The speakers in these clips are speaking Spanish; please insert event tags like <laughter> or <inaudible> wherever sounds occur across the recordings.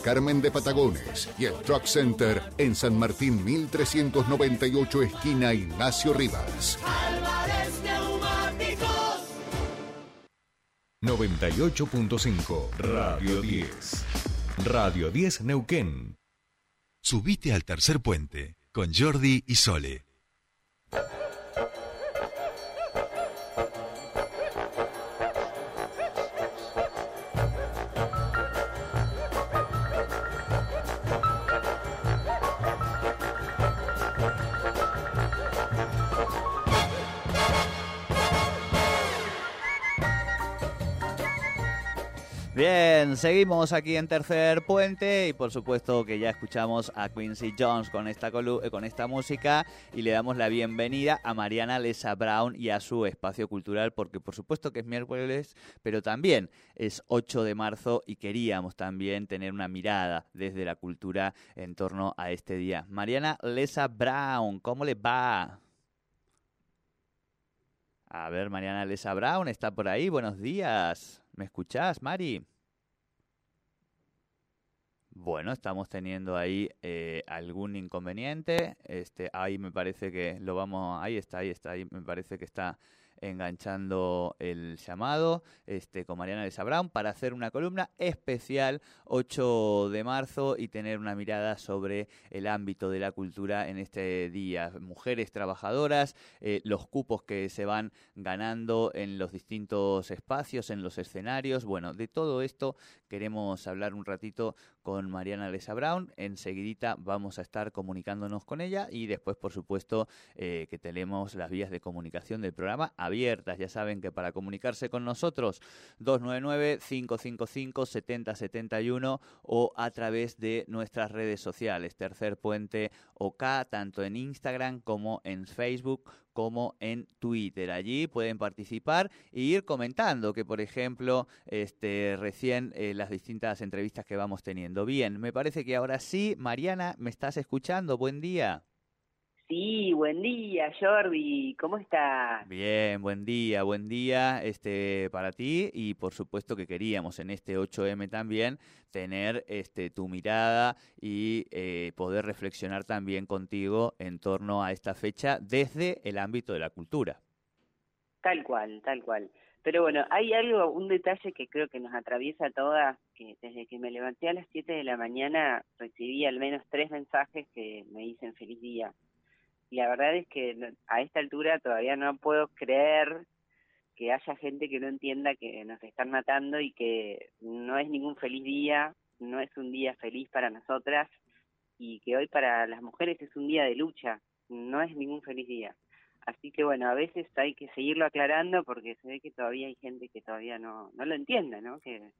Carmen de Patagones y el Truck Center en San Martín 1398 esquina Ignacio Rivas. 98.5 Radio 10. Radio 10 Neuquén. Subite al tercer puente con Jordi y Sole. Bien, seguimos aquí en Tercer Puente y por supuesto que ya escuchamos a Quincy Jones con esta, eh, con esta música y le damos la bienvenida a Mariana Lesa Brown y a su espacio cultural porque por supuesto que es miércoles, pero también es 8 de marzo y queríamos también tener una mirada desde la cultura en torno a este día. Mariana Lesa Brown, ¿cómo le va? A ver, Mariana Lesa Brown está por ahí. Buenos días. ¿Me escuchás, Mari? Bueno, estamos teniendo ahí eh, algún inconveniente. Este, ahí me parece que lo vamos, ahí está, ahí está, ahí me parece que está enganchando el llamado este, con Mariana de Sabrán para hacer una columna especial 8 de marzo y tener una mirada sobre el ámbito de la cultura en este día. Mujeres trabajadoras, eh, los cupos que se van ganando en los distintos espacios, en los escenarios. Bueno, de todo esto queremos hablar un ratito con Mariana Lesa Brown. Enseguidita vamos a estar comunicándonos con ella y después, por supuesto, eh, que tenemos las vías de comunicación del programa abiertas. Ya saben que para comunicarse con nosotros, 299-555-7071 o a través de nuestras redes sociales, Tercer Puente OK, tanto en Instagram como en Facebook como en Twitter. Allí pueden participar e ir comentando que, por ejemplo, este, recién eh, las distintas entrevistas que vamos teniendo. Bien, me parece que ahora sí, Mariana, ¿me estás escuchando? Buen día. Sí, buen día, Jordi. ¿Cómo estás? Bien, buen día, buen día este para ti y por supuesto que queríamos en este 8M también tener este tu mirada y eh, poder reflexionar también contigo en torno a esta fecha desde el ámbito de la cultura. Tal cual, tal cual. Pero bueno, hay algo, un detalle que creo que nos atraviesa a todas, que desde que me levanté a las 7 de la mañana recibí al menos tres mensajes que me dicen feliz día y la verdad es que a esta altura todavía no puedo creer que haya gente que no entienda que nos están matando y que no es ningún feliz día, no es un día feliz para nosotras y que hoy para las mujeres es un día de lucha, no es ningún feliz día. Así que bueno, a veces hay que seguirlo aclarando porque se ve que todavía hay gente que todavía no, no lo entiende, ¿no? Que,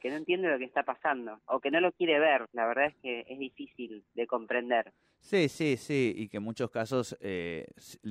que no entiende lo que está pasando o que no lo quiere ver. La verdad es que es difícil de comprender. Sí, sí, sí, y que en muchos casos eh,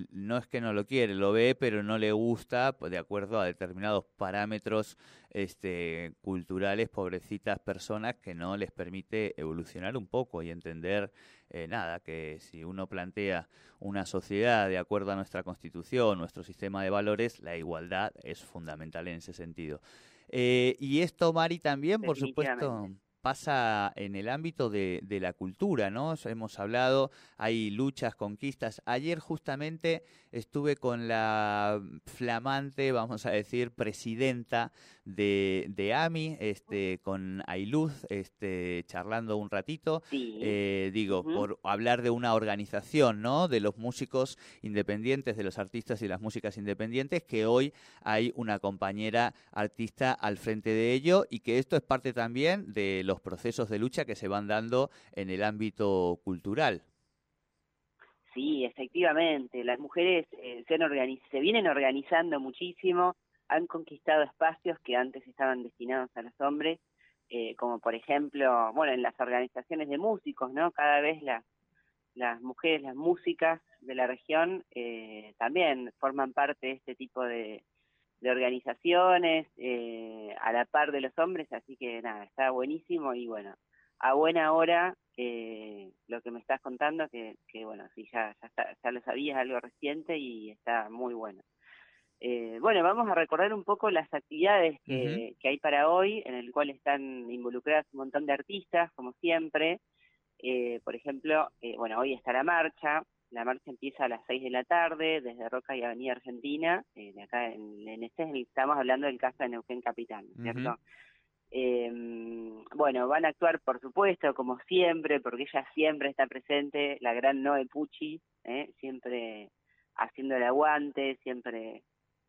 no es que no lo quiere, lo ve, pero no le gusta de acuerdo a determinados parámetros este, culturales, pobrecitas personas que no les permite evolucionar un poco y entender eh, nada, que si uno plantea una sociedad de acuerdo a nuestra constitución, nuestro sistema de valores, la igualdad es fundamental en ese sentido. Eh, y esto, Mari, también, por supuesto, pasa en el ámbito de, de, la cultura, ¿no? Hemos hablado, hay luchas, conquistas. Ayer justamente estuve con la flamante, vamos a decir, presidenta de, de AMI, este, con Ailuz, este, charlando un ratito. Eh, digo, por hablar de una organización, ¿no? De los músicos independientes, de los artistas y las músicas independientes, que hoy hay una compañera artista al frente de ello y que esto es parte también de los los procesos de lucha que se van dando en el ámbito cultural. Sí, efectivamente, las mujeres eh, se, han se vienen organizando muchísimo, han conquistado espacios que antes estaban destinados a los hombres, eh, como por ejemplo, bueno, en las organizaciones de músicos, ¿no? Cada vez las, las mujeres, las músicas de la región eh, también forman parte de este tipo de, de organizaciones eh, a la par de los hombres, así que nada, está buenísimo y bueno, a buena hora eh, lo que me estás contando, que, que bueno, sí, ya, ya, ya lo sabías, algo reciente y está muy bueno. Eh, bueno, vamos a recordar un poco las actividades que, hay para hoy, en el cual están involucradas un montón de artistas, como siempre. Eh, por ejemplo, eh, bueno, hoy está la marcha. La marcha empieza a las 6 de la tarde desde Roca y Avenida Argentina. de acá en, en este estamos hablando del caso de Neuquén Capital, ¿cierto? bueno, van a actuar, por supuesto, como siempre, porque ella siempre está presente, la gran Noe Pucci, siempre haciendo el aguante, siempre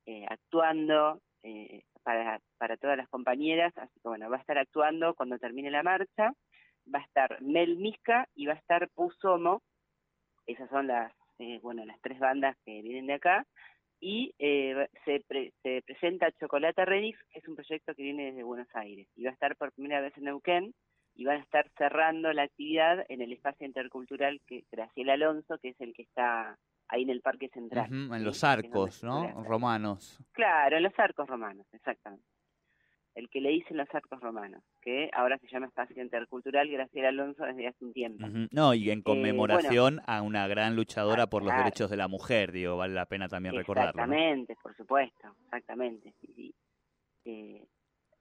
eh, actuando eh, para, para todas las compañeras, así que bueno, va a estar actuando cuando termine la marcha, va a estar Mel Misca y va a estar Pusomo, esas son las, eh, bueno, las tres bandas que vienen de acá, y se, se presenta Chocolate Remix, que es un proyecto que viene desde Buenos Aires, y va a estar por primera vez en Neuquén, y van a estar cerrando la actividad en el espacio intercultural que Graciela Alonso, que es el que está ahí en el Parque Central. en los arcos, ¿no? Romanos. Claro, en los arcos romanos, exactamente. El que le dicen los arcos romanos, que ahora se llama Espacio Intercultural Graciela Alonso desde hace un tiempo. No, y en eh, conmemoración a una gran luchadora por los derechos de la mujer, digo, vale la pena también recordarlo. Exactamente, por supuesto, exactamente. Eh,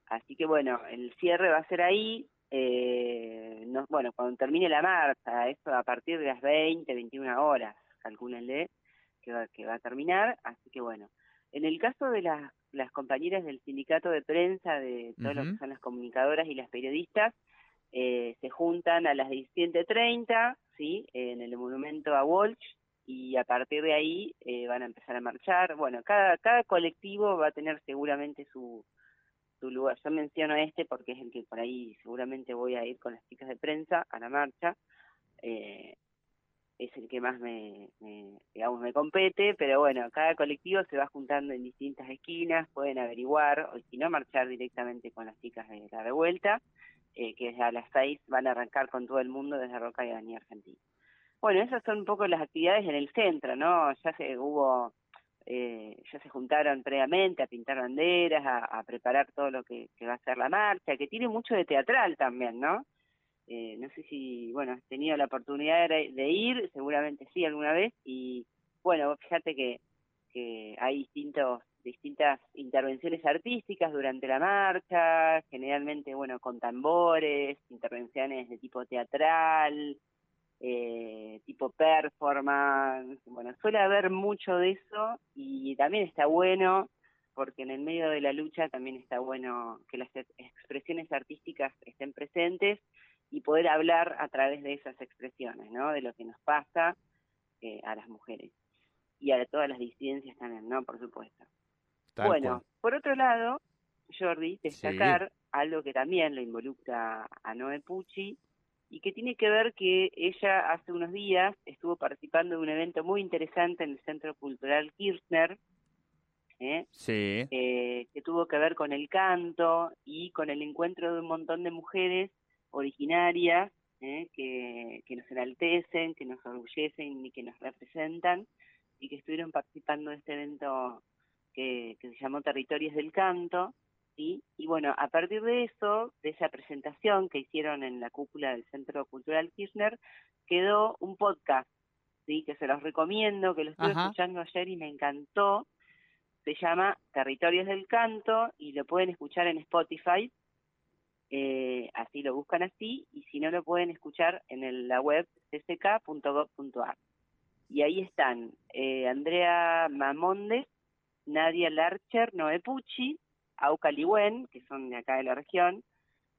así que bueno, el cierre va a ser ahí, eh, bueno, cuando termine la marcha, eso a partir de las 20, 21 horas calcúlenle que va, que va a terminar, así que bueno. En el caso de las, las compañeras del sindicato de prensa, de todos los que son las comunicadoras y las periodistas, eh, se juntan a las 17.30, ¿sí? En el monumento a Walsh, y a partir de ahí eh, van a empezar a marchar. Bueno, cada, cada colectivo va a tener seguramente su, su lugar. Yo menciono este porque es el que por ahí seguramente voy a ir con las chicas de prensa a la marcha. Eh, es el que más me, digamos, me compete, pero bueno, cada colectivo se va juntando en distintas esquinas, pueden averiguar, o si no, marchar directamente con las chicas de la revuelta, eh, que a las seis van a arrancar con todo el mundo desde Roca y Avenida Argentina. Bueno, esas son un poco las actividades en el centro, ¿no? Ya se hubo, eh, ya se juntaron previamente a pintar banderas, a, preparar todo lo que va a ser la marcha, que tiene mucho de teatral también, ¿no? Eh, no sé si, bueno, has tenido la oportunidad de, ir, seguramente sí alguna vez, y bueno, fíjate que, que hay distintos distintas intervenciones artísticas durante la marcha, generalmente, bueno, con tambores, intervenciones de tipo teatral, eh, tipo performance, bueno, suele haber mucho de eso y también está bueno porque en el medio de la lucha también está bueno que las expresiones artísticas estén presentes y poder hablar a través de esas expresiones, ¿no? De lo que nos pasa eh, a las mujeres y a todas las disidencias también, ¿no? Por supuesto. bueno, por otro lado, Jordi, destacar algo que también lo involucra a Noé Pucci y que tiene que ver que ella hace unos días estuvo participando de un evento muy interesante en el Centro Cultural Kirchner, ¿eh? sí. Eh, que tuvo que ver con el canto y con el encuentro de un montón de mujeres originarias ¿eh? que, que nos enaltecen, que nos orgullecen y que nos representan y que estuvieron participando de este evento que, se llamó Territorios del Canto. ¿sí? Y bueno, a partir de eso, de esa presentación que hicieron en la cúpula del Centro Cultural Kirchner, quedó un podcast, ¿sí? que se los recomiendo, que lo estuve escuchando ayer y me encantó. Se llama Territorios del Canto y lo pueden escuchar en Spotify eh, así lo buscan así, y si no lo pueden escuchar en la web cck.gov.ar. Y ahí están eh, Andrea Mamondes, Nadia Larcher, Noé Pucci, Auca Ligüen, que son de acá de la región,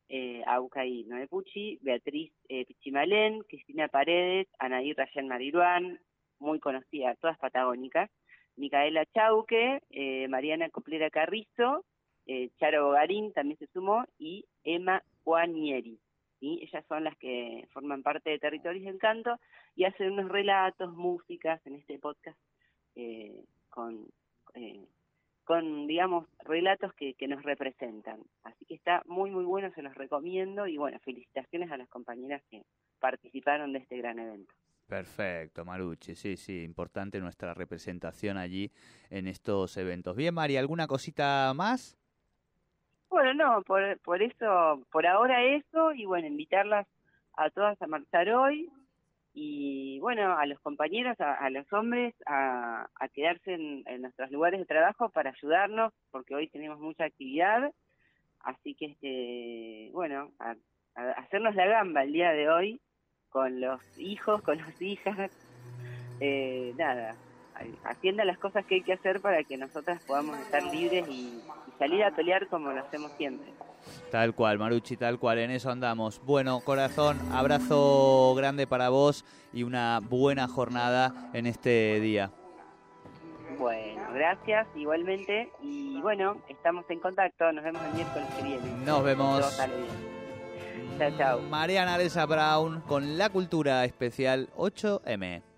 eh, Auca y Noé Pucci, Beatriz eh, Pichimalén, Cristina Paredes, Anaí Rayan Mariruán, muy conocida, todas patagónicas, Micaela Chauque, Mariana Coplera Carrizo, Charo Bogarín también se sumó y Emma Guanieri. y Ellas son las que forman parte de Territorios del Canto y hacen unos relatos, músicas en este podcast eh, con, eh, con, digamos, relatos que, que nos representan. Así que está muy, muy bueno, se los recomiendo y bueno, felicitaciones a las compañeras que participaron de este gran evento. Perfecto, Marucci. Sí, sí, importante nuestra representación allí en estos eventos. Bien, María, ¿alguna cosita más? Bueno, no, por, por eso, por ahora eso, y bueno, invitarlas a todas a marchar hoy. y bueno, a los compañeros, a, los hombres, a, quedarse en, nuestros lugares de trabajo para ayudarnos, porque hoy tenemos mucha actividad, así que este, bueno, a, hacernos la gamba el día de hoy con los hijos, con las hijas, <laughs> eh, nada, haciendo las cosas que hay que hacer para que nosotras podamos estar libres y, y salir a pelear como lo hacemos siempre. Tal cual, Maruchi, tal cual, en eso andamos. Bueno, corazón, abrazo grande para vos y una buena jornada en este día. Bueno, gracias igualmente y bueno, estamos en contacto, nos vemos el miércoles que viene. Nos vemos. Chao, chao. Mariana Aresa Brown con la cultura especial 8M.